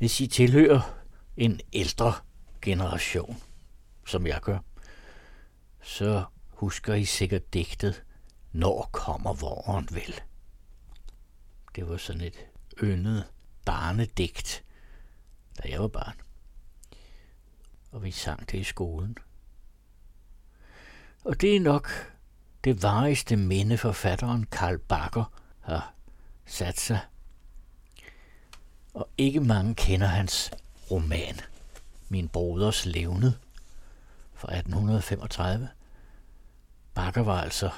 Hvis I tilhører en ældre generation, som jeg gør, så husker I sikkert digtet, Når kommer våren vel? Det var sådan et yndet barnedigt, da jeg var barn. Og vi sang det i skolen. Og det er nok det varigste minde forfatteren Karl Bakker har sat sig. Og ikke mange kender hans roman, Min broders levned fra 1835. Bakker var altså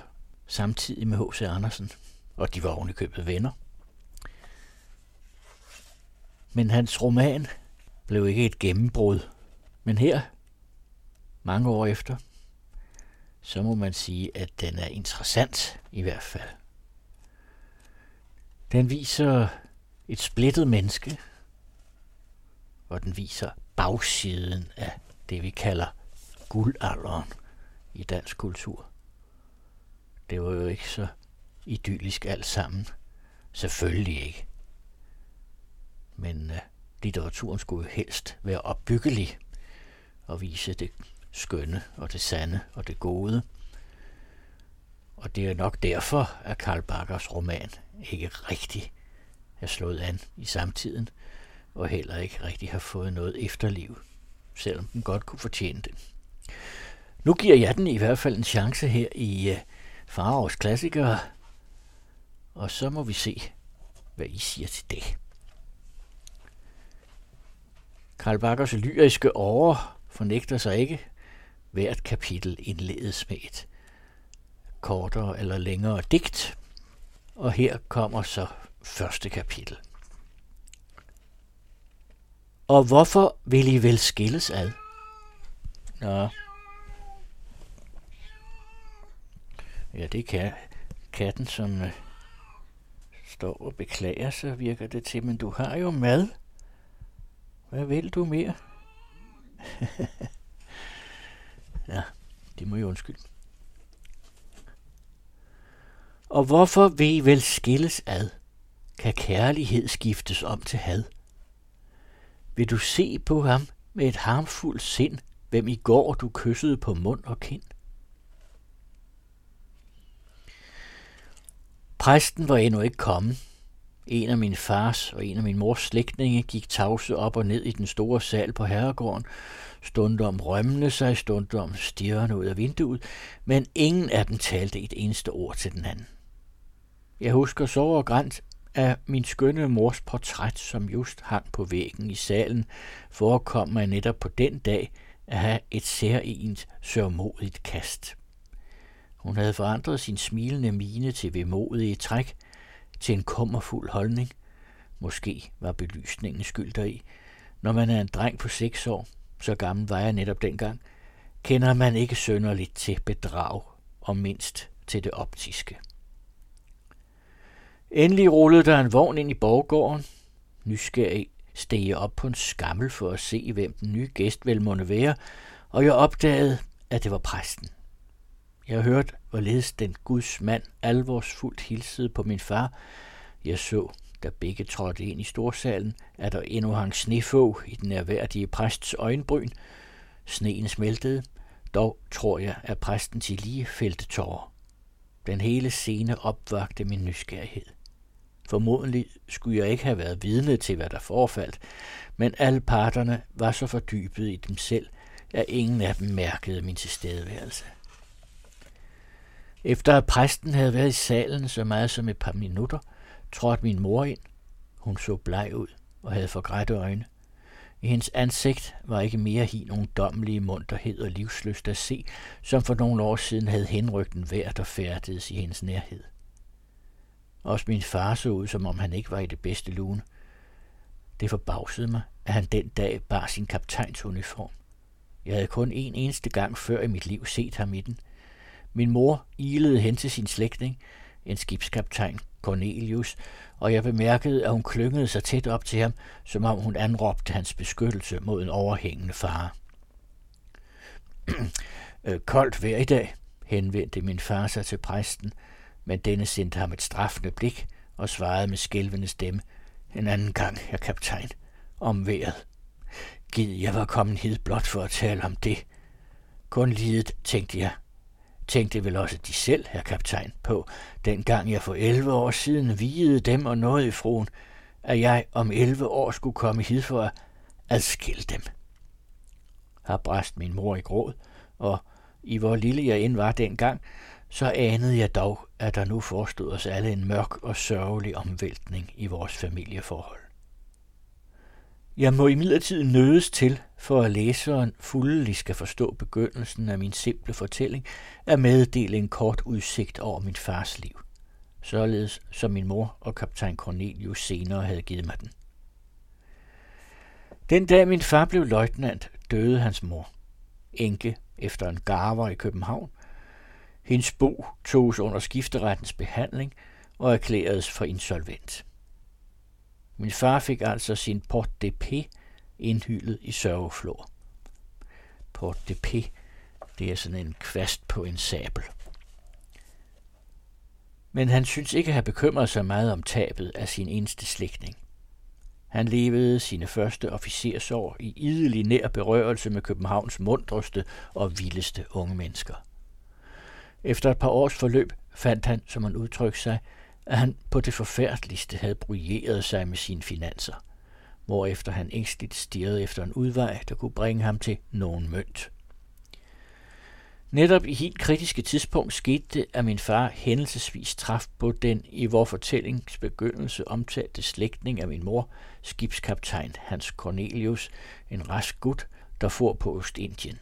samtidig med H.C. Andersen, og de var ovenikøbet venner. Men hans roman blev ikke et gennembrud. Men her, mange år efter, så må man sige, at den er interessant i hvert fald. Den viser et splittet menneske, og den viser bagsiden af det, vi kalder guldalderen i dansk kultur. Det var jo ikke så idyllisk alt sammen. Selvfølgelig ikke. Men uh, litteraturen skulle jo helst være opbyggelig og vise det skønne og det sande og det gode. Og det er nok derfor, at Karl Bakkers roman ikke rigtig er slået an i samtiden, og heller ikke rigtig har fået noget efterliv, selvom den godt kunne fortjene det. Nu giver jeg den i hvert fald en chance her i øh, uh, Farovs klassikere, og så må vi se, hvad I siger til det. Karl Bakkers lyriske åre fornægter sig ikke. Hvert kapitel indledes med et kortere eller længere digt, og her kommer så første kapitel. Og hvorfor vil I vel skilles ad? Nå. Ja, det kan katten, som øh, står og beklager sig, virker det til, men du har jo mad. Hvad vil du mere? ja, det må jeg undskylde. Og hvorfor vil I vel skilles ad? Kan kærlighed skiftes om til had? Vil du se på ham med et harmfuldt sind, hvem i går du kyssede på mund og kind? Præsten var endnu ikke kommet, en af min fars og en af min mors slægtninge gik tavse op og ned i den store sal på herregården, stundom rømmende sig, stundom stirrende ud af vinduet, men ingen af dem talte et eneste ord til den anden. Jeg husker så og grænt af min skønne mors portræt, som just hang på væggen i salen, forekom mig netop på den dag at have et særligt sørmodigt kast. Hun havde forandret sin smilende mine til vemodige træk, til en kummerfuld holdning. Måske var belysningen skyld deri. Når man er en dreng på seks år, så gammel var jeg netop dengang, kender man ikke sønderligt til bedrag, og mindst til det optiske. Endelig rullede der en vogn ind i borggården. Nysgerrig steg jeg op på en skammel for at se, hvem den nye gæst vel måtte være, og jeg opdagede, at det var præsten. Jeg hørte, hvorledes den Guds mand alvorsfuldt hilsede på min far. Jeg så, da begge trådte ind i storsalen, at der endnu hang snefå i den nærværdige præsts øjenbryn. Sneen smeltede, dog tror jeg, at præsten til lige fældte tårer. Den hele scene opvagte min nysgerrighed. Formodentlig skulle jeg ikke have været vidne til, hvad der forfaldt, men alle parterne var så fordybet i dem selv, at ingen af dem mærkede min tilstedeværelse. Efter at præsten havde været i salen så meget som et par minutter, trådte min mor ind. Hun så bleg ud og havde forgrætte øjne. I hendes ansigt var ikke mere hin nogen dommelige munterhed og livsløst at se, som for nogle år siden havde henrygt en vær, der færdedes i hendes nærhed. Også min far så ud, som om han ikke var i det bedste lune. Det forbavsede mig, at han den dag bar sin kaptajnsuniform. Jeg havde kun en eneste gang før i mit liv set ham i den – min mor ilede hen til sin slægtning, en skibskaptajn Cornelius, og jeg bemærkede, at hun klyngede sig tæt op til ham, som om hun anråbte hans beskyttelse mod en overhængende fare. Øh, koldt vejr i dag, henvendte min far sig til præsten, men denne sendte ham et straffende blik og svarede med skælvende stemme, en anden gang, herr kaptajn, om vejret. Gid jeg var kommet hid blot for at tale om det. Kun lidet, tænkte jeg. Tænkte vel også de selv, herr kaptajn, på, dengang jeg for 11 år siden vigede dem og nåede i fruen, at jeg om 11 år skulle komme hid for at adskille dem. Har bræst min mor i gråd, og i hvor lille jeg end var dengang, så anede jeg dog, at der nu forestod os alle en mørk og sørgelig omvæltning i vores familieforhold. Jeg må imidlertid nødes til, for at læseren fuldelig skal forstå begyndelsen af min simple fortælling, at meddele en kort udsigt over min fars liv, således som min mor og kaptajn Cornelius senere havde givet mig den. Den dag min far blev løjtnant, døde hans mor. Enke efter en garver i København. Hendes bo togs under skifterettens behandling og erklæredes for insolvent. Min far fik altså sin port de p indhyldet i sørgeflor. Port de p, det er sådan en kvast på en sabel. Men han synes ikke at have bekymret sig meget om tabet af sin eneste slægtning. Han levede sine første officersår i idelig nær berørelse med Københavns mundreste og vildeste unge mennesker. Efter et par års forløb fandt han, som han udtrykte sig, at han på det forfærdeligste havde brugeret sig med sine finanser, hvorefter han ængstligt stirrede efter en udvej, der kunne bringe ham til nogen mønt. Netop i helt kritiske tidspunkt skete det, at min far hændelsesvis traf på den i vor fortællings begyndelse omtalte slægtning af min mor, skibskaptajn Hans Cornelius, en rask gut, der for på Ostindien.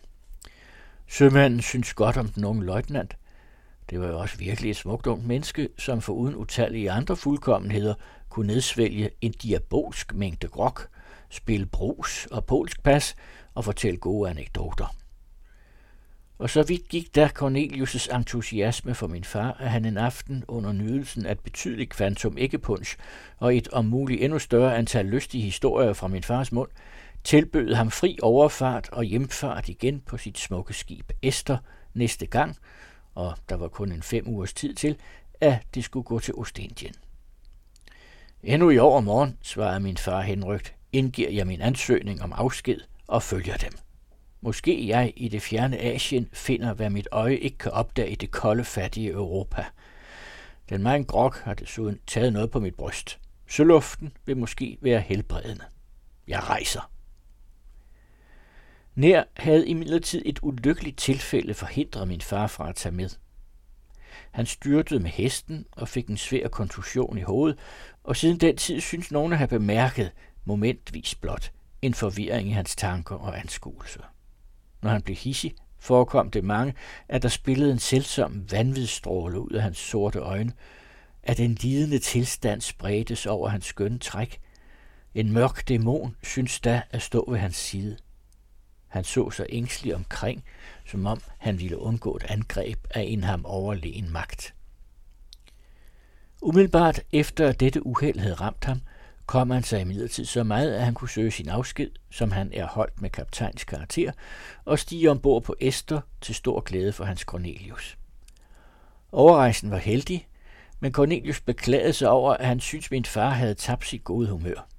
Sømanden synes godt om den unge løjtnant. Det var jo også virkelig et smukt ungt menneske, som for uden utallige andre fuldkommenheder kunne nedsvælge en diabolsk mængde grok, spille brus og polsk pas og fortælle gode anekdoter. Og så vidt gik der Cornelius' entusiasme for min far, at han en aften under nydelsen af et betydeligt kvantum æggepunch og et om muligt endnu større antal lystige historier fra min fars mund, tilbød ham fri overfart og hjemfart igen på sit smukke skib Esther næste gang, og der var kun en fem ugers tid til, at det skulle gå til Ostindien. Endnu i år morgen, svarede min far henrygt, indgiver jeg min ansøgning om afsked og følger dem. Måske jeg i det fjerne Asien finder, hvad mit øje ikke kan opdage i det kolde, fattige Europa. Den mange grok har desuden taget noget på mit bryst. Søluften vil måske være helbredende. Jeg rejser. Nær havde imidlertid et ulykkeligt tilfælde forhindret min far fra at tage med. Han styrtede med hesten og fik en svær kontusion i hovedet, og siden den tid synes nogen at have bemærket, momentvis blot, en forvirring i hans tanker og anskuelser. Når han blev hissig, forekom det mange, at der spillede en selvsom vanvidsstråle ud af hans sorte øjne, at en lidende tilstand spredtes over hans skønne træk. En mørk dæmon synes da at stå ved hans side. Han så sig ængstelig omkring, som om han ville undgå et angreb af en ham overlegen magt. Umiddelbart efter at dette uheld havde ramt ham, kom han sig imidlertid så meget, at han kunne søge sin afsked, som han er holdt med kaptajns karakter, og stige ombord på Esther til stor glæde for hans Cornelius. Overrejsen var heldig, men Cornelius beklagede sig over, at han syntes, min far havde tabt sit gode humør.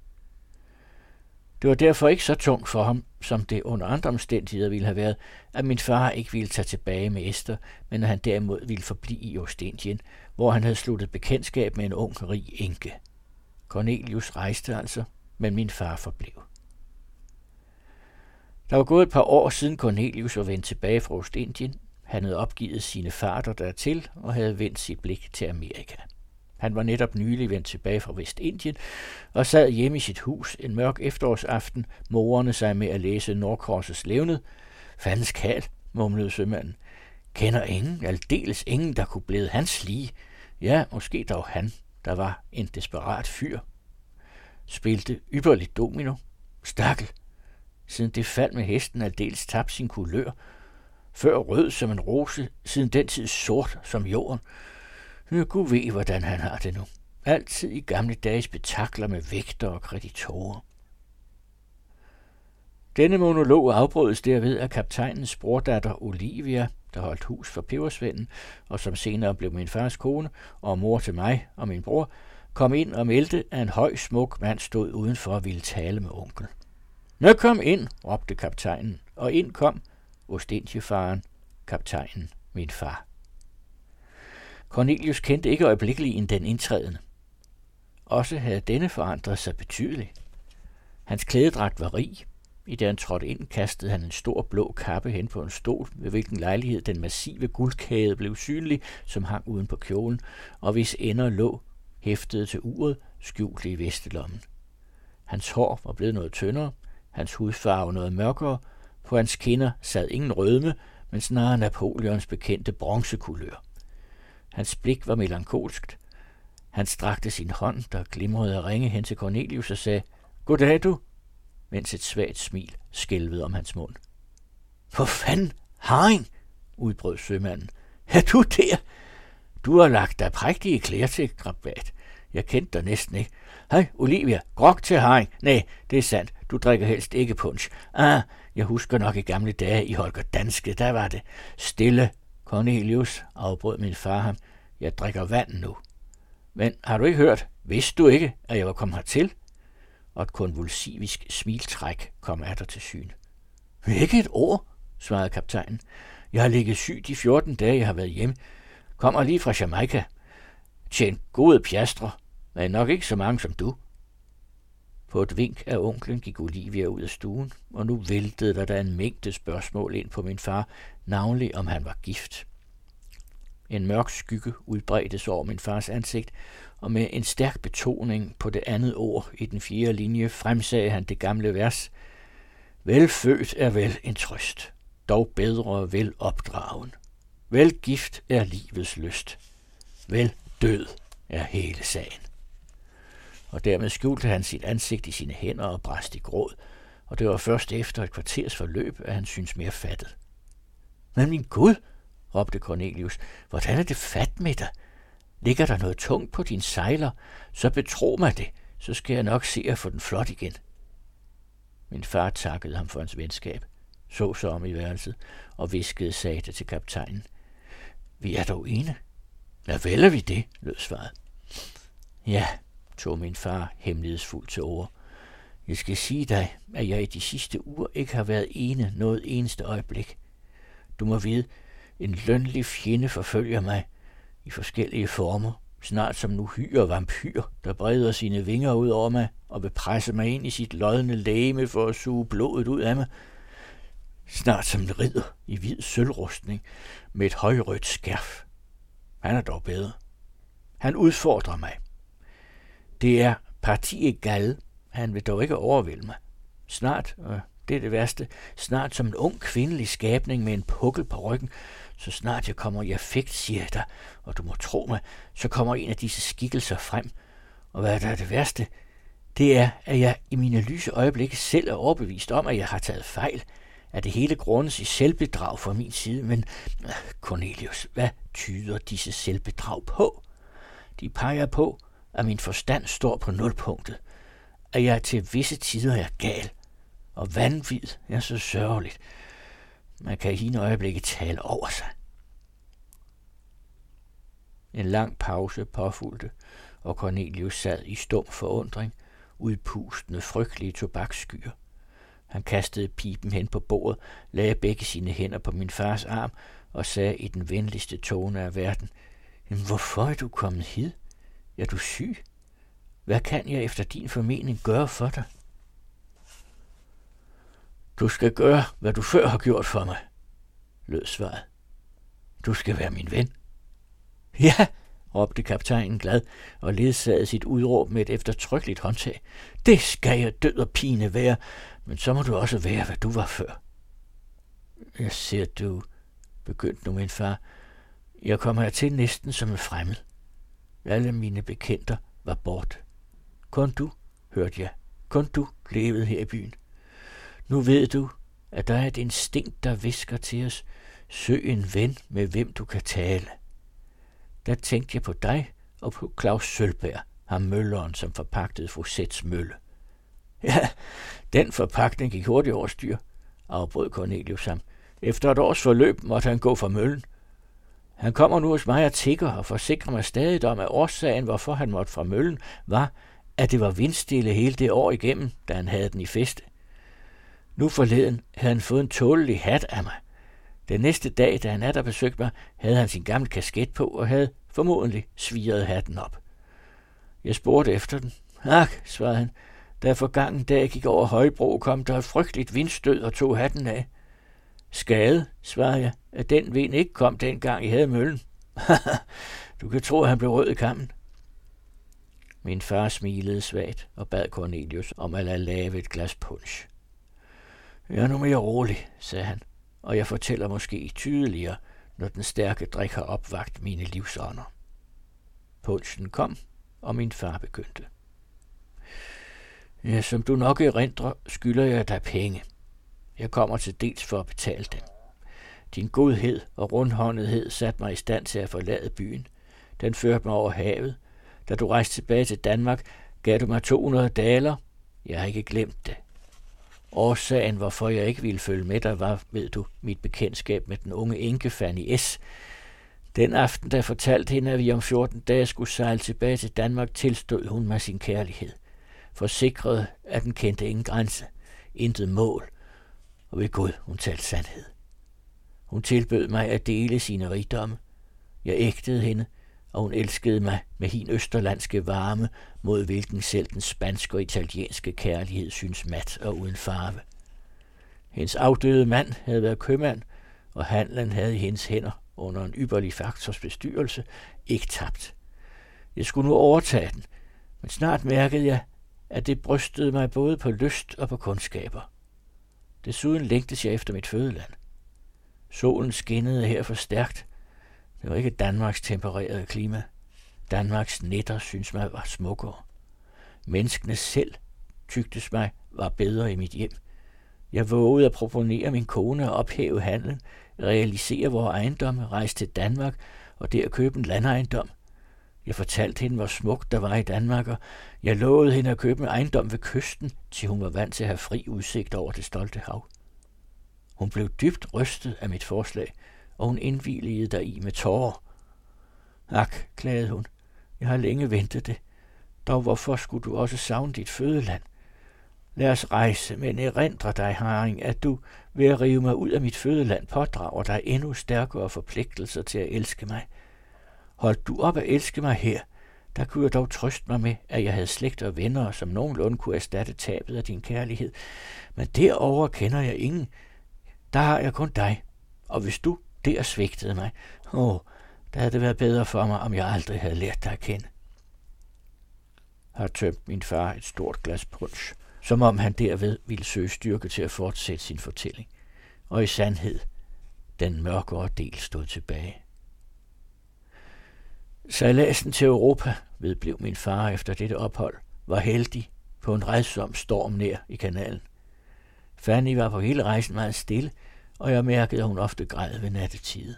Det var derfor ikke så tungt for ham, som det under andre omstændigheder ville have været, at min far ikke ville tage tilbage med Esther, men at han derimod ville forblive i Ostindien, hvor han havde sluttet bekendtskab med en ung, rig enke. Cornelius rejste altså, men min far forblev. Der var gået et par år siden Cornelius var vendt tilbage fra Ostindien. Han havde opgivet sine farter dertil og havde vendt sit blik til Amerika. Han var netop nylig vendt tilbage fra Vestindien og sad hjemme i sit hus en mørk efterårsaften, morerne sig med at læse Nordkorsets levnet. Fandens kald, mumlede sømanden. Kender ingen, aldeles ingen, der kunne blive hans lige. Ja, måske dog han, der var en desperat fyr. Spilte ypperligt domino. Stakkel. Siden det fald med hesten aldeles tabt sin kulør. Før rød som en rose, siden den tid sort som jorden. Jeg kunne ved, hvordan han har det nu. Altid i gamle dages betakler med vægter og kreditorer. Denne monolog afbrødes derved af kaptajnens brordatter Olivia, der holdt hus for pebersvenden, og som senere blev min fars kone og mor til mig og min bror, kom ind og meldte, at en høj, smuk mand stod udenfor og ville tale med onkel. Nå, kom ind, råbte kaptajnen, og ind kom Ostentiefaren, kaptajnen, min far. Cornelius kendte ikke øjeblikkeligt den indtrædende. Også havde denne forandret sig betydeligt. Hans klædedragt var rig. I det han trådte ind, kastede han en stor blå kappe hen på en stol, ved hvilken lejlighed den massive guldkæde blev synlig, som hang uden på kjolen, og hvis ender lå, hæftede til uret, skjult i vestelommen. Hans hår var blevet noget tyndere, hans hudfarve noget mørkere, på hans kinder sad ingen rødme, men snarere Napoleons bekendte bronzekulør. Hans blik var melankolsk. Han strakte sin hånd, der glimrede at ringe hen til Cornelius og sagde, Goddag du, mens et svagt smil skælvede om hans mund. For fanden, Haring, udbrød sømanden. Er du der? Du har lagt dig prægtige klæder til, krabat. Jeg kendte dig næsten ikke. Hej, Olivia, grok til Haring. Nej, det er sandt. Du drikker helst ikke punch. Ah, jeg husker nok i gamle dage i Holger Danske, der var det. Stille, Cornelius, afbrød min far ham. Jeg drikker vand nu. Men har du ikke hørt? Vidste du ikke, at jeg var kommet hertil? Og et konvulsivisk smiltræk kom af dig til syn. Ikke et ord, svarede kaptajnen. Jeg har ligget syg de 14 dage, jeg har været hjemme. Kommer lige fra Jamaica. Tjent gode pjastre, men nok ikke så mange som du. På et vink af onklen gik Olivia ud af stuen, og nu væltede der da en mængde spørgsmål ind på min far, navnlig om han var gift. En mørk skygge udbredte sig over min fars ansigt, og med en stærk betoning på det andet ord i den fjerde linje fremsagde han det gamle vers. Velfødt er vel en trøst, dog bedre vel opdragen. Vel gift er livets lyst. Vel død er hele sagen og dermed skjulte han sit ansigt i sine hænder og bræst i gråd, og det var først efter et kvarters forløb, at han syntes mere fattet. Men min Gud, råbte Cornelius, hvordan er det fat med dig? Ligger der noget tungt på din sejler, så betro mig det, så skal jeg nok se at få den flot igen. Min far takkede ham for hans venskab, så sig om i værelset og viskede sagte til kaptajnen. Vi er dog ene. Ja, vælger vi det, lød svaret. Ja, tog min far hemmelighedsfuldt til ord. Jeg skal sige dig, at jeg i de sidste uger ikke har været ene noget eneste øjeblik. Du må vide, en lønlig fjende forfølger mig i forskellige former, snart som nu hyre vampyr, der breder sine vinger ud over mig og vil presse mig ind i sit lodne læme for at suge blodet ud af mig. Snart som en ridder i hvid sølvrustning med et højrødt skærf. Han er dog bedre. Han udfordrer mig. Det er partiet gal. Han vil dog ikke overvælde mig. Snart, og det er det værste, snart som en ung kvindelig skabning med en pukkel på ryggen, så snart jeg kommer i affekt, siger jeg dig, og du må tro mig, så kommer en af disse skikkelser frem. Og hvad der er det værste, det er, at jeg i mine lyse øjeblikke selv er overbevist om, at jeg har taget fejl, at det hele grundes i selvbedrag fra min side, men øh, Cornelius, hvad tyder disse selvbedrag på? De peger på, at min forstand står på nulpunktet, at jeg til visse tider er gal, og vanvid er så sørgeligt. Man kan i hende øjeblikke tale over sig. En lang pause påfulgte, og Cornelius sad i stum forundring, udpustende frygtelige tobaksskyer. Han kastede pipen hen på bordet, lagde begge sine hænder på min fars arm og sagde i den venligste tone af verden, Hvorfor er du kommet hid? Er du syg? Hvad kan jeg efter din formening gøre for dig? Du skal gøre, hvad du før har gjort for mig, lød svaret. Du skal være min ven. Ja, råbte kaptajnen glad og ledsagede sit udråb med et eftertrykkeligt håndtag. Det skal jeg død og pine være, men så må du også være, hvad du var før. Jeg ser, du, begyndte nu min far. Jeg kommer til næsten som en fremmed. Alle mine bekendter var bort. Kun du, hørte jeg, kun du levede her i byen. Nu ved du, at der er et instinkt, der visker til os, søg en ven, med hvem du kan tale. Der tænkte jeg på dig og på Claus Sølberg, ham mølleren, som forpagtede fru Sæts mølle. Ja, den forpagtning gik hurtigt over styr, afbrød Cornelius ham. Efter et års forløb måtte han gå fra møllen. Han kommer nu hos mig og tigger og forsikrer mig stadig om, at årsagen, hvorfor han måtte fra møllen, var, at det var vindstille hele det år igennem, da han havde den i feste. Nu forleden havde han fået en tålelig hat af mig. Den næste dag, da han der besøgte mig, havde han sin gamle kasket på og havde formodentlig sviret hatten op. Jeg spurgte efter den. Ak, svarede han. Da forgangen dag gik over Højbro, kom der et frygteligt vindstød og tog hatten af. Skade, svarede jeg, at den vind ikke kom dengang I havde møllen. du kan tro, at han blev rød i kammen. Min far smilede svagt og bad Cornelius om at lade lave et glas punch. Jeg er nu mere rolig, sagde han, og jeg fortæller måske tydeligere, når den stærke drik har opvagt mine livsånder. Punchen kom, og min far begyndte. Ja, som du nok erindrer, skylder jeg dig penge. Jeg kommer til dels for at betale den. Din godhed og rundhåndethed satte mig i stand til at forlade byen. Den førte mig over havet. Da du rejste tilbage til Danmark, gav du mig 200 daler. Jeg har ikke glemt det. Årsagen, hvorfor jeg ikke ville følge med dig, var, ved du, mit bekendtskab med den unge enke Fanny S. Den aften, da jeg fortalte hende, at vi om 14 dage skulle sejle tilbage til Danmark, tilstod hun mig sin kærlighed. Forsikrede, at den kendte ingen grænse, intet mål, og ved Gud, hun talte sandhed. Hun tilbød mig at dele sine rigdomme. Jeg ægtede hende, og hun elskede mig med hin østerlandske varme, mod hvilken selv den spanske og italienske kærlighed synes mat og uden farve. Hendes afdøde mand havde været købmand, og handlen havde i hendes hænder under en ypperlig faktors bestyrelse ikke tabt. Jeg skulle nu overtage den, men snart mærkede jeg, at det brystede mig både på lyst og på kundskaber. Desuden længtes jeg efter mit fødeland. Solen skinnede her for stærkt. Det var ikke Danmarks tempererede klima. Danmarks nætter, synes mig var smukkere. Menneskene selv tygtes mig var bedre i mit hjem. Jeg vågede at proponere min kone at ophæve handlen, realisere vores ejendomme, rejse til Danmark og der købe en landejendom. Jeg fortalte hende, hvor smukt der var i Danmark, og jeg lovede hende at købe en ejendom ved kysten, til hun var vant til at have fri udsigt over det stolte hav. Hun blev dybt rystet af mit forslag, og hun indvilligede der i med tårer. Ak, klagede hun, jeg har længe ventet det. Dog hvorfor skulle du også savne dit fødeland? Lad os rejse, men erindre dig, Haring, at du ved at rive mig ud af mit fødeland pådrager dig endnu stærkere forpligtelser til at elske mig. Hold du op at elske mig her, der kunne jeg dog trøste mig med, at jeg havde slægt og venner, som nogenlunde kunne erstatte tabet af din kærlighed. Men derover kender jeg ingen. Der har jeg kun dig. Og hvis du der svigtede mig, åh, der havde det været bedre for mig, om jeg aldrig havde lært dig at kende. Har tømt min far et stort glas punch, som om han derved ville søge styrke til at fortsætte sin fortælling. Og i sandhed, den mørkere del stod tilbage. Sejladsen til Europa, vedblev min far efter dette ophold, var heldig på en redsom storm nær i kanalen. Fanny var på hele rejsen meget stille, og jeg mærkede, at hun ofte græd ved nattetid.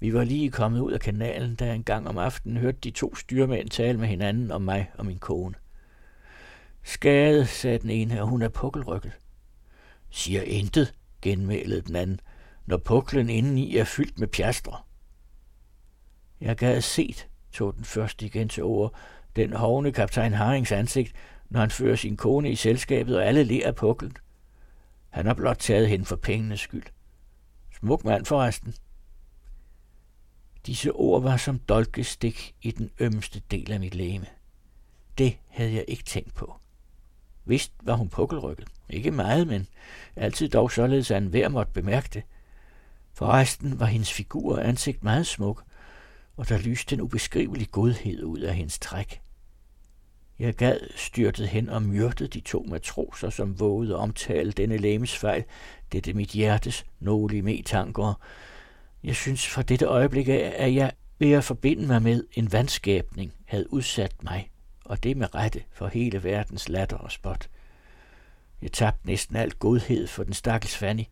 Vi var lige kommet ud af kanalen, da en gang om aftenen hørte de to styrmænd tale med hinanden om mig og min kone. Skade, sagde den ene, og hun er pukkelrykket. Siger intet, genmælede den anden, når puklen indeni er fyldt med pjastre. Jeg gad set, tog den først igen til ord, den hovne kaptajn Harings ansigt, når han fører sin kone i selskabet, og alle ler af puklen. Han har blot taget hende for pengenes skyld. Smuk mand forresten. Disse ord var som dolkestik i den ømmeste del af mit læme. Det havde jeg ikke tænkt på. Vist var hun pukkelrykket. Ikke meget, men altid dog således, at hver måtte bemærke det. Forresten var hendes figur og ansigt meget smuk, og der lyste en ubeskrivelig godhed ud af hendes træk. Jeg gad styrtet hen og myrdede de to matroser, som vågede at omtale denne lægemsfejl, dette mit hjertes nålige metanker. Jeg synes fra dette øjeblik af, at jeg ved at forbinde mig med en vandskabning havde udsat mig, og det med rette for hele verdens latter og spot. Jeg tabte næsten alt godhed for den stakkels Fanny.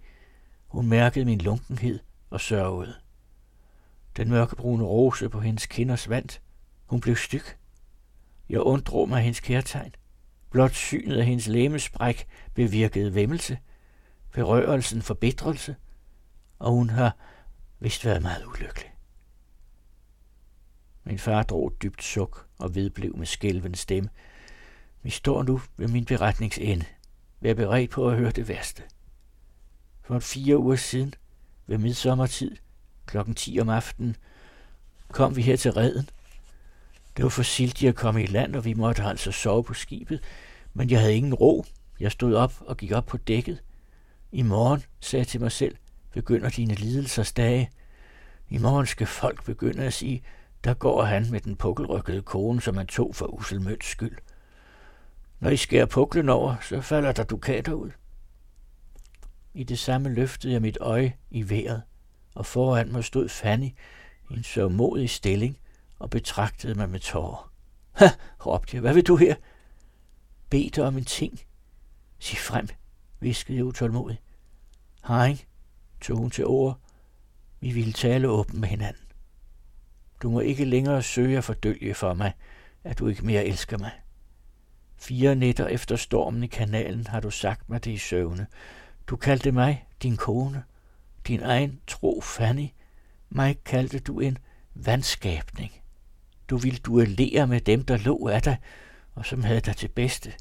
Hun mærkede min lunkenhed og sørgede. Den mørkebrune rose på hendes kinder vandt. Hun blev styg. Jeg undrog mig hendes kærtegn. Blot synet af hendes læmespræk bevirkede vemmelse, berørelsen forbitrelse, og hun har vist været meget ulykkelig. Min far drog et dybt suk og vedblev med skælven stemme. Vi står nu ved min beretningsende. Vær beredt på at høre det værste. For fire uger siden, ved midsommertid, klokken 10 om aftenen, kom vi her til redden. Det var for siltigt at komme i land, og vi måtte altså sove på skibet, men jeg havde ingen ro. Jeg stod op og gik op på dækket. I morgen, sagde jeg til mig selv, begynder dine lidelsers dage. I morgen skal folk begynde at sige, der går han med den pukkelrykkede kone, som han tog for uselmøds skyld. Når I skærer puklen over, så falder der dukater ud. I det samme løftede jeg mit øje i vejret, og foran mig stod Fanny i en sørmodig stilling og betragtede mig med tårer. Ha, råbte jeg, hvad vil du her? Bed dig om en ting. Sig frem, viskede jeg utålmodigt. Hej, tog hun til ord. Vi ville tale åbent med hinanden. Du må ikke længere søge at fordølge for mig, at du ikke mere elsker mig. Fire nætter efter stormen i kanalen har du sagt mig det i søvne. Du kaldte mig din kone, din egen tro Fanny. Mig kaldte du en vandskabning. Du ville duellere med dem, der lå af dig, og som havde dig til bedste.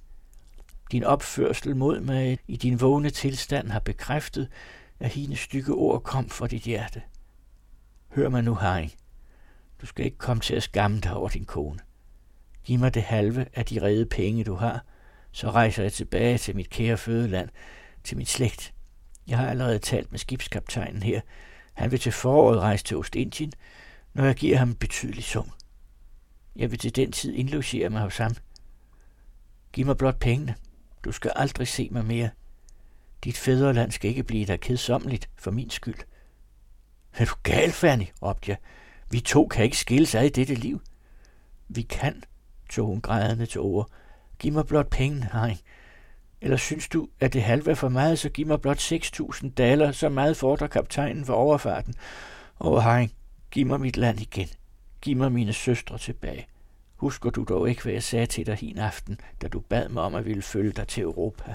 Din opførsel mod mig i din vågne tilstand har bekræftet, at hendes stykke ord kom fra dit hjerte. Hør mig nu, Haring. Du skal ikke komme til at skamme dig over din kone. Giv mig det halve af de redde penge, du har, så rejser jeg tilbage til mit kære fødeland, til min slægt. Jeg har allerede talt med skibskaptajnen her. Han vil til foråret rejse til Ostindien, når jeg giver ham en betydelig sum. Jeg vil til den tid indlogere mig hos ham. Giv mig blot pengene. Du skal aldrig se mig mere. Dit fædreland skal ikke blive dig kedsommeligt for min skyld. Er du gal, Fanny? råbte jeg. Vi to kan ikke skilles ad i dette liv. Vi kan, tog hun grædende til ord. Giv mig blot pengene, Haring. Eller synes du, at det halve er for meget, så giv mig blot 6.000 daler, så meget fordrer kaptajnen for overfarten. Åh, hej, giv mig mit land igen. Giv mig mine søstre tilbage. Husker du dog ikke, hvad jeg sagde til dig hin aften, da du bad mig om at ville følge dig til Europa?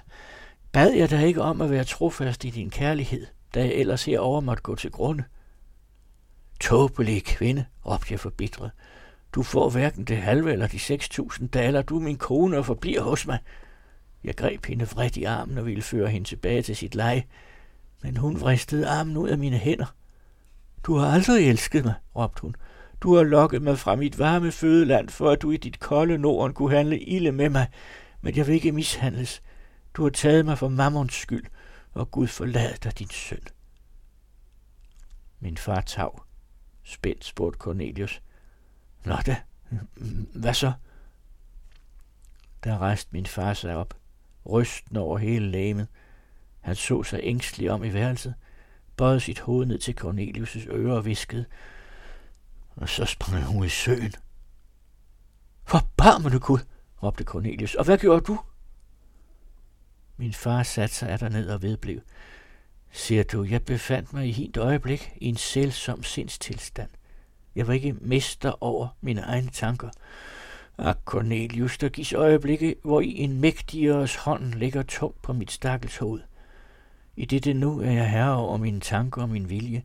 Bad jeg dig ikke om at være trofast i din kærlighed, da jeg ellers herover måtte gå til grunde? Tåbelige kvinde, råbte jeg forbitret. Du får hverken det halve eller de 6.000 daler. Du er min kone og forbliver hos mig. Jeg greb hende vredt i armen og ville føre hende tilbage til sit leje, men hun vristede armen ud af mine hænder. Du har aldrig elsket mig, råbte hun. Du har lokket mig fra mit varme fødeland, for at du i dit kolde Norden kunne handle ilde med mig, men jeg vil ikke mishandles. Du har taget mig for mammons skyld, og Gud forlad dig din søn. Min far tav. Spændt spurgte Cornelius. Nå da, hvad så? Der rejste min far sig op, rysten over hele lægemet. Han så sig ængstelig om i værelset, bøjede sit hoved ned til Cornelius' øre og viskede, og så sprang hun i søen. Forbarmende Gud, råbte Cornelius. Og hvad gjorde du? Min far satte sig af ned og vedblev. Siger du, jeg befandt mig i helt øjeblik i en selvsom sindstilstand. Jeg var ikke mester over mine egne tanker. Ak, Cornelius, der gives øjeblikke, hvor i en mægtigeres hånd ligger tung på mit stakkels hoved. I dette nu er jeg herre over mine tanker og min vilje.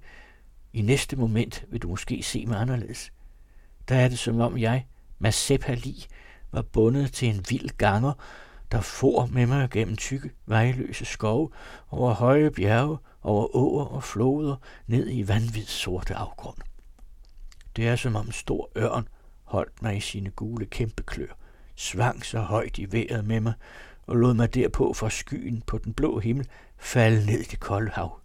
I næste moment vil du måske se mig anderledes. Der er det som om jeg, Masepali, var bundet til en vild ganger, der for med mig gennem tykke, vejløse skove, over høje bjerge, over åer og floder, ned i vanvid sorte afgrund. Det er som om en stor ørn holdt mig i sine gule kæmpeklør, svang så højt i vejret med mig og lod mig derpå fra skyen på den blå himmel falde ned i det kolde hav.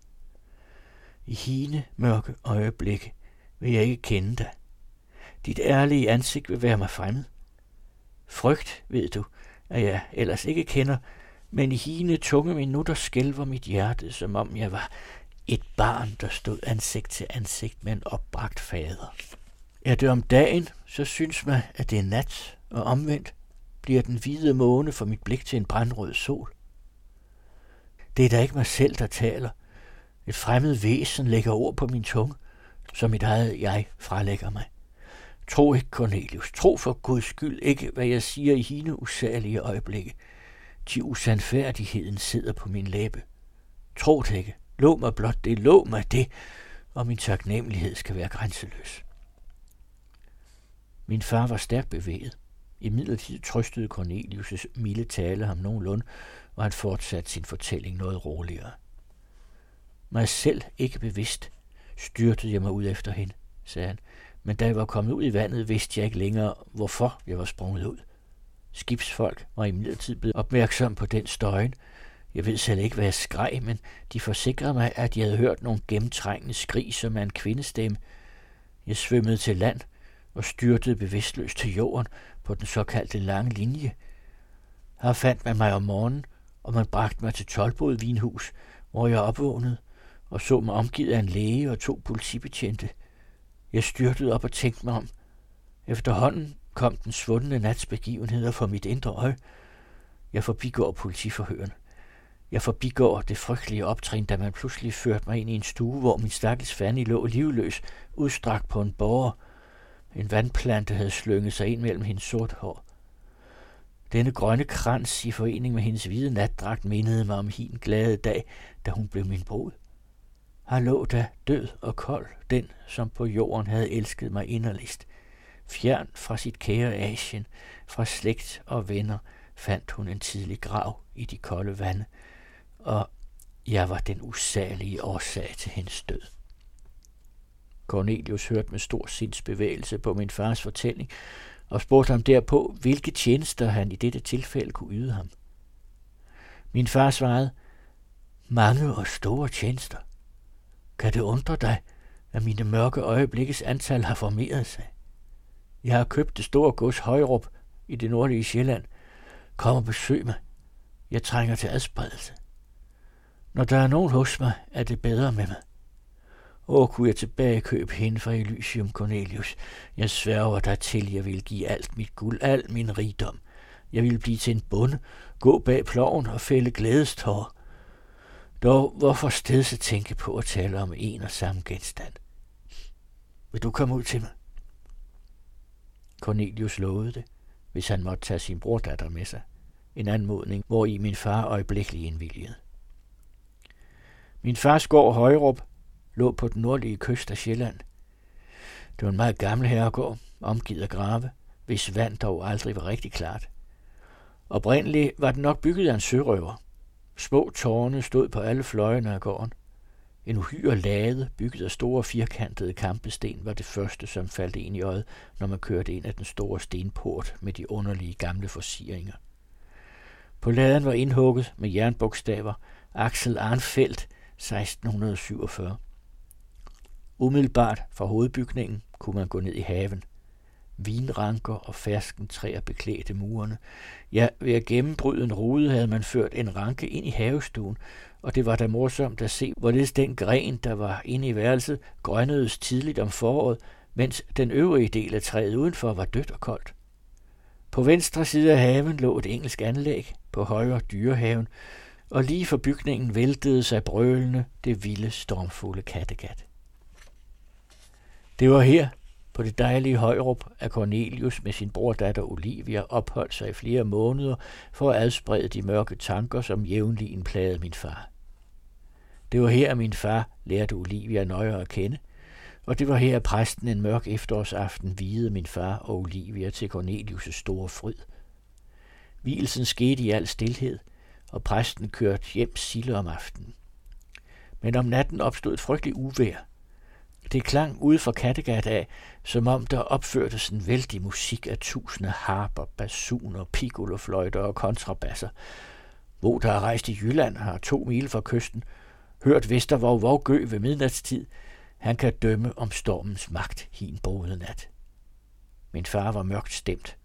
I hine mørke øjeblikke vil jeg ikke kende dig. Dit ærlige ansigt vil være mig fremmed. Frygt, ved du, at jeg ellers ikke kender, men i hine tunge minutter skælver mit hjerte, som om jeg var et barn, der stod ansigt til ansigt med en opbragt fader. Er det om dagen, så synes man, at det er nat, og omvendt bliver den hvide måne for mit blik til en brandrød sol. Det er da ikke mig selv, der taler. Et fremmed væsen lægger ord på min tunge, som mit eget jeg fralægger mig. Tro ikke, Cornelius. Tro for Guds skyld ikke, hvad jeg siger i hine usærlige øjeblikke. De usandfærdigheden sidder på min læbe. Tro det ikke. Lå mig blot det, lå mig det, og min taknemmelighed skal være grænseløs. Min far var stærkt bevæget. I midlertid trøstede Cornelius' milde tale ham nogenlunde, og han fortsatte sin fortælling noget roligere. Mig selv ikke bevidst, styrtede jeg mig ud efter hende, sagde han. Men da jeg var kommet ud i vandet, vidste jeg ikke længere, hvorfor jeg var sprunget ud. Skibsfolk var imidlertid blevet opmærksom på den støjen. Jeg ved selv ikke, hvad jeg skreg, men de forsikrede mig, at jeg havde hørt nogle gennemtrængende skrig som en kvindestemme. Jeg svømmede til land og styrtede bevidstløst til jorden på den såkaldte lange linje. Her fandt man mig om morgenen, og man bragte mig til Tolbod Vinhus, hvor jeg opvågnede og så mig omgivet af en læge og to politibetjente. Jeg styrtede op og tænkte mig om. Efterhånden kom den svundne nats begivenheder for mit indre øje. Jeg forbigår politiforhøren. Jeg forbigår det frygtelige optrin, da man pludselig førte mig ind i en stue, hvor min stakkels Fanny lå livløs, udstrakt på en borger. En vandplante havde slynget sig ind mellem hendes sort hår. Denne grønne krans i forening med hendes hvide natdragt mindede mig om hin glade dag, da hun blev min brud. Her lå da død og kold, den, som på jorden havde elsket mig inderligst. Fjern fra sit kære Asien, fra slægt og venner, fandt hun en tidlig grav i de kolde vande, og jeg var den usagelige årsag til hendes død. Cornelius hørte med stor sindsbevægelse på min fars fortælling, og spurgte ham derpå, hvilke tjenester han i dette tilfælde kunne yde ham. Min far svarede, mange og store tjenester. Kan det undre dig, at mine mørke øjeblikkes antal har formeret sig? Jeg har købt det store gods Højrup i det nordlige Sjælland. Kom og besøg mig. Jeg trænger til adspredelse. Når der er nogen hos mig, er det bedre med mig. Åh, kunne jeg tilbagekøbe hende fra Elysium Cornelius. Jeg sværger dig til, jeg vil give alt mit guld, al min rigdom. Jeg vil blive til en bonde, gå bag ploven og fælde glædestår. Dog, hvorfor stedse tænke på at tale om en og samme genstand? Vil du komme ud til mig? Cornelius lovede det, hvis han måtte tage sin brordatter med sig. En anmodning, hvor i min far øjeblikkeligt indvilligede. Min fars gård Højrup lå på den nordlige kyst af Sjælland. Det var en meget gammel herregård, omgivet af grave, hvis vand dog aldrig var rigtig klart. Oprindeligt var den nok bygget af en sørøver. Små tårne stod på alle fløjene af gården. En uhyre lade, bygget af store firkantede kampesten, var det første, som faldt ind i øjet, når man kørte ind af den store stenport med de underlige gamle forsieringer. På laden var indhugget med jernbogstaver Axel Arnfeldt 1647. Umiddelbart fra hovedbygningen kunne man gå ned i haven. Vinranker og fersken træer beklædte murene. Ja, ved at gennembryde en rude havde man ført en ranke ind i havestuen, og det var da morsomt at se, hvorledes den gren, der var inde i værelset, grønnedes tidligt om foråret, mens den øvrige del af træet udenfor var dødt og koldt. På venstre side af haven lå et engelsk anlæg, på højre dyrehaven, og lige for bygningen væltede sig brølende det vilde, stormfulde Kattegat. Det var her, på det dejlige Højrup, at Cornelius med sin bror datter Olivia opholdt sig i flere måneder for at adsprede de mørke tanker, som jævnlig plagede min far. Det var her, at min far lærte Olivia nøjere at kende, og det var her, at præsten en mørk efterårsaften videde min far og Olivia til Cornelius' store fryd. Vielsen skete i al stilhed, og præsten kørte hjem sille om aftenen. Men om natten opstod et frygteligt uvejr – det klang ude fra Kattegat af, som om der opførtes en vældig musik af tusinde harper, basuner, piccolofløjter og kontrabasser. Hvor der er rejst i Jylland, har to mil fra kysten, hørt Vestervog Vågø ved midnatstid, han kan dømme om stormens magt hin både nat. Min far var mørkt stemt.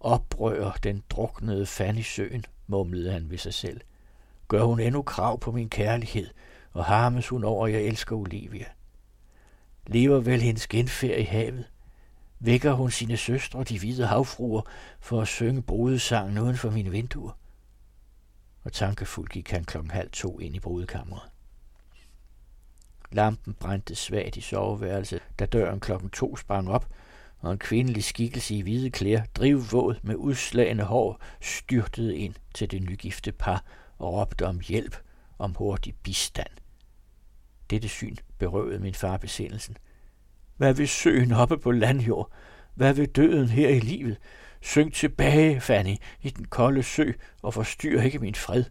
Oprører den druknede fan i søen, mumlede han ved sig selv. Gør hun endnu krav på min kærlighed, og harmes hun over, at jeg elsker Olivia – lever vel hendes genfærd i havet. Vækker hun sine søstre, de hvide havfruer, for at synge brudesangen uden for mine vinduer. Og tankefuldt gik han klokken halv to ind i brudekammeret. Lampen brændte svagt i soveværelset, da døren klokken to sprang op, og en kvindelig skikkelse i hvide klæder, drivvåd med udslagende hår, styrtede ind til det nygifte par og råbte om hjælp, om hurtig bistand. Dette syn berøvede min far besindelsen. Hvad vil søen oppe på landjord? Hvad vil døden her i livet? Synk tilbage, Fanny, i den kolde sø, og forstyr ikke min fred.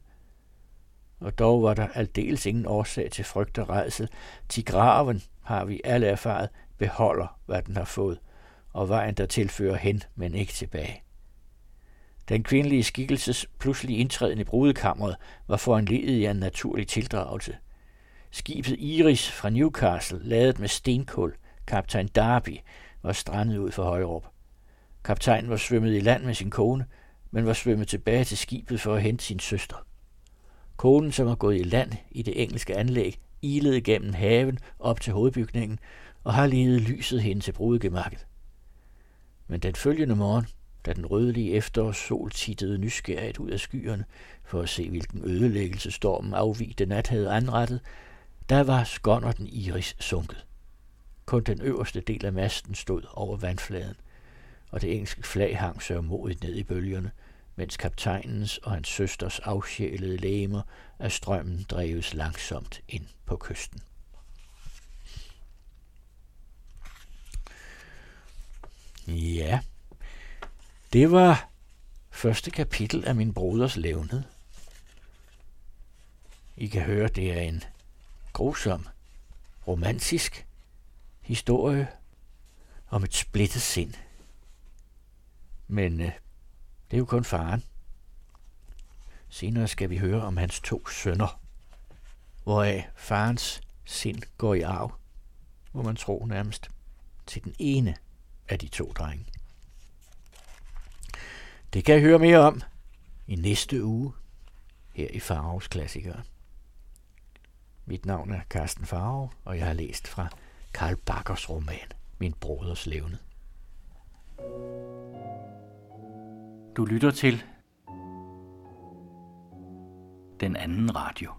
Og dog var der aldeles ingen årsag til frygt og redsel. Til graven, har vi alle erfaret, beholder, hvad den har fået, og vejen der tilfører hen, men ikke tilbage. Den kvindelige skikkelses pludselig indtræden i brudekammeret var foranledet af en naturlig tildragelse. Skibet Iris fra Newcastle, ladet med stenkul, kaptajn Darby, var strandet ud for Højrup. Kaptajnen var svømmet i land med sin kone, men var svømmet tilbage til skibet for at hente sin søster. Konen, som var gået i land i det engelske anlæg, ilede gennem haven op til hovedbygningen og har ledet lyset hen til brudegemakket. Men den følgende morgen, da den rødlige efterårssol tittede nysgerrigt ud af skyerne for at se, hvilken ødelæggelse stormen afvigte nat havde anrettet, der var skonnerten Iris sunket. Kun den øverste del af masten stod over vandfladen, og det engelske flag hang sørmodigt ned i bølgerne, mens kaptajnens og hans søsters afsjælede læmer af strømmen dreves langsomt ind på kysten. Ja, det var første kapitel af min broders levned. I kan høre, det er en grusom, romantisk historie om et splittet sind. Men øh, det er jo kun faren. Senere skal vi høre om hans to sønner, hvoraf farens sind går i arv, må man tro nærmest, til den ene af de to drenge. Det kan jeg høre mere om i næste uge her i Farovs Klassikere. Mit navn er Carsten Farve, og jeg har læst fra Karl Bakkers roman Min broders levne. Du lytter til den anden radio.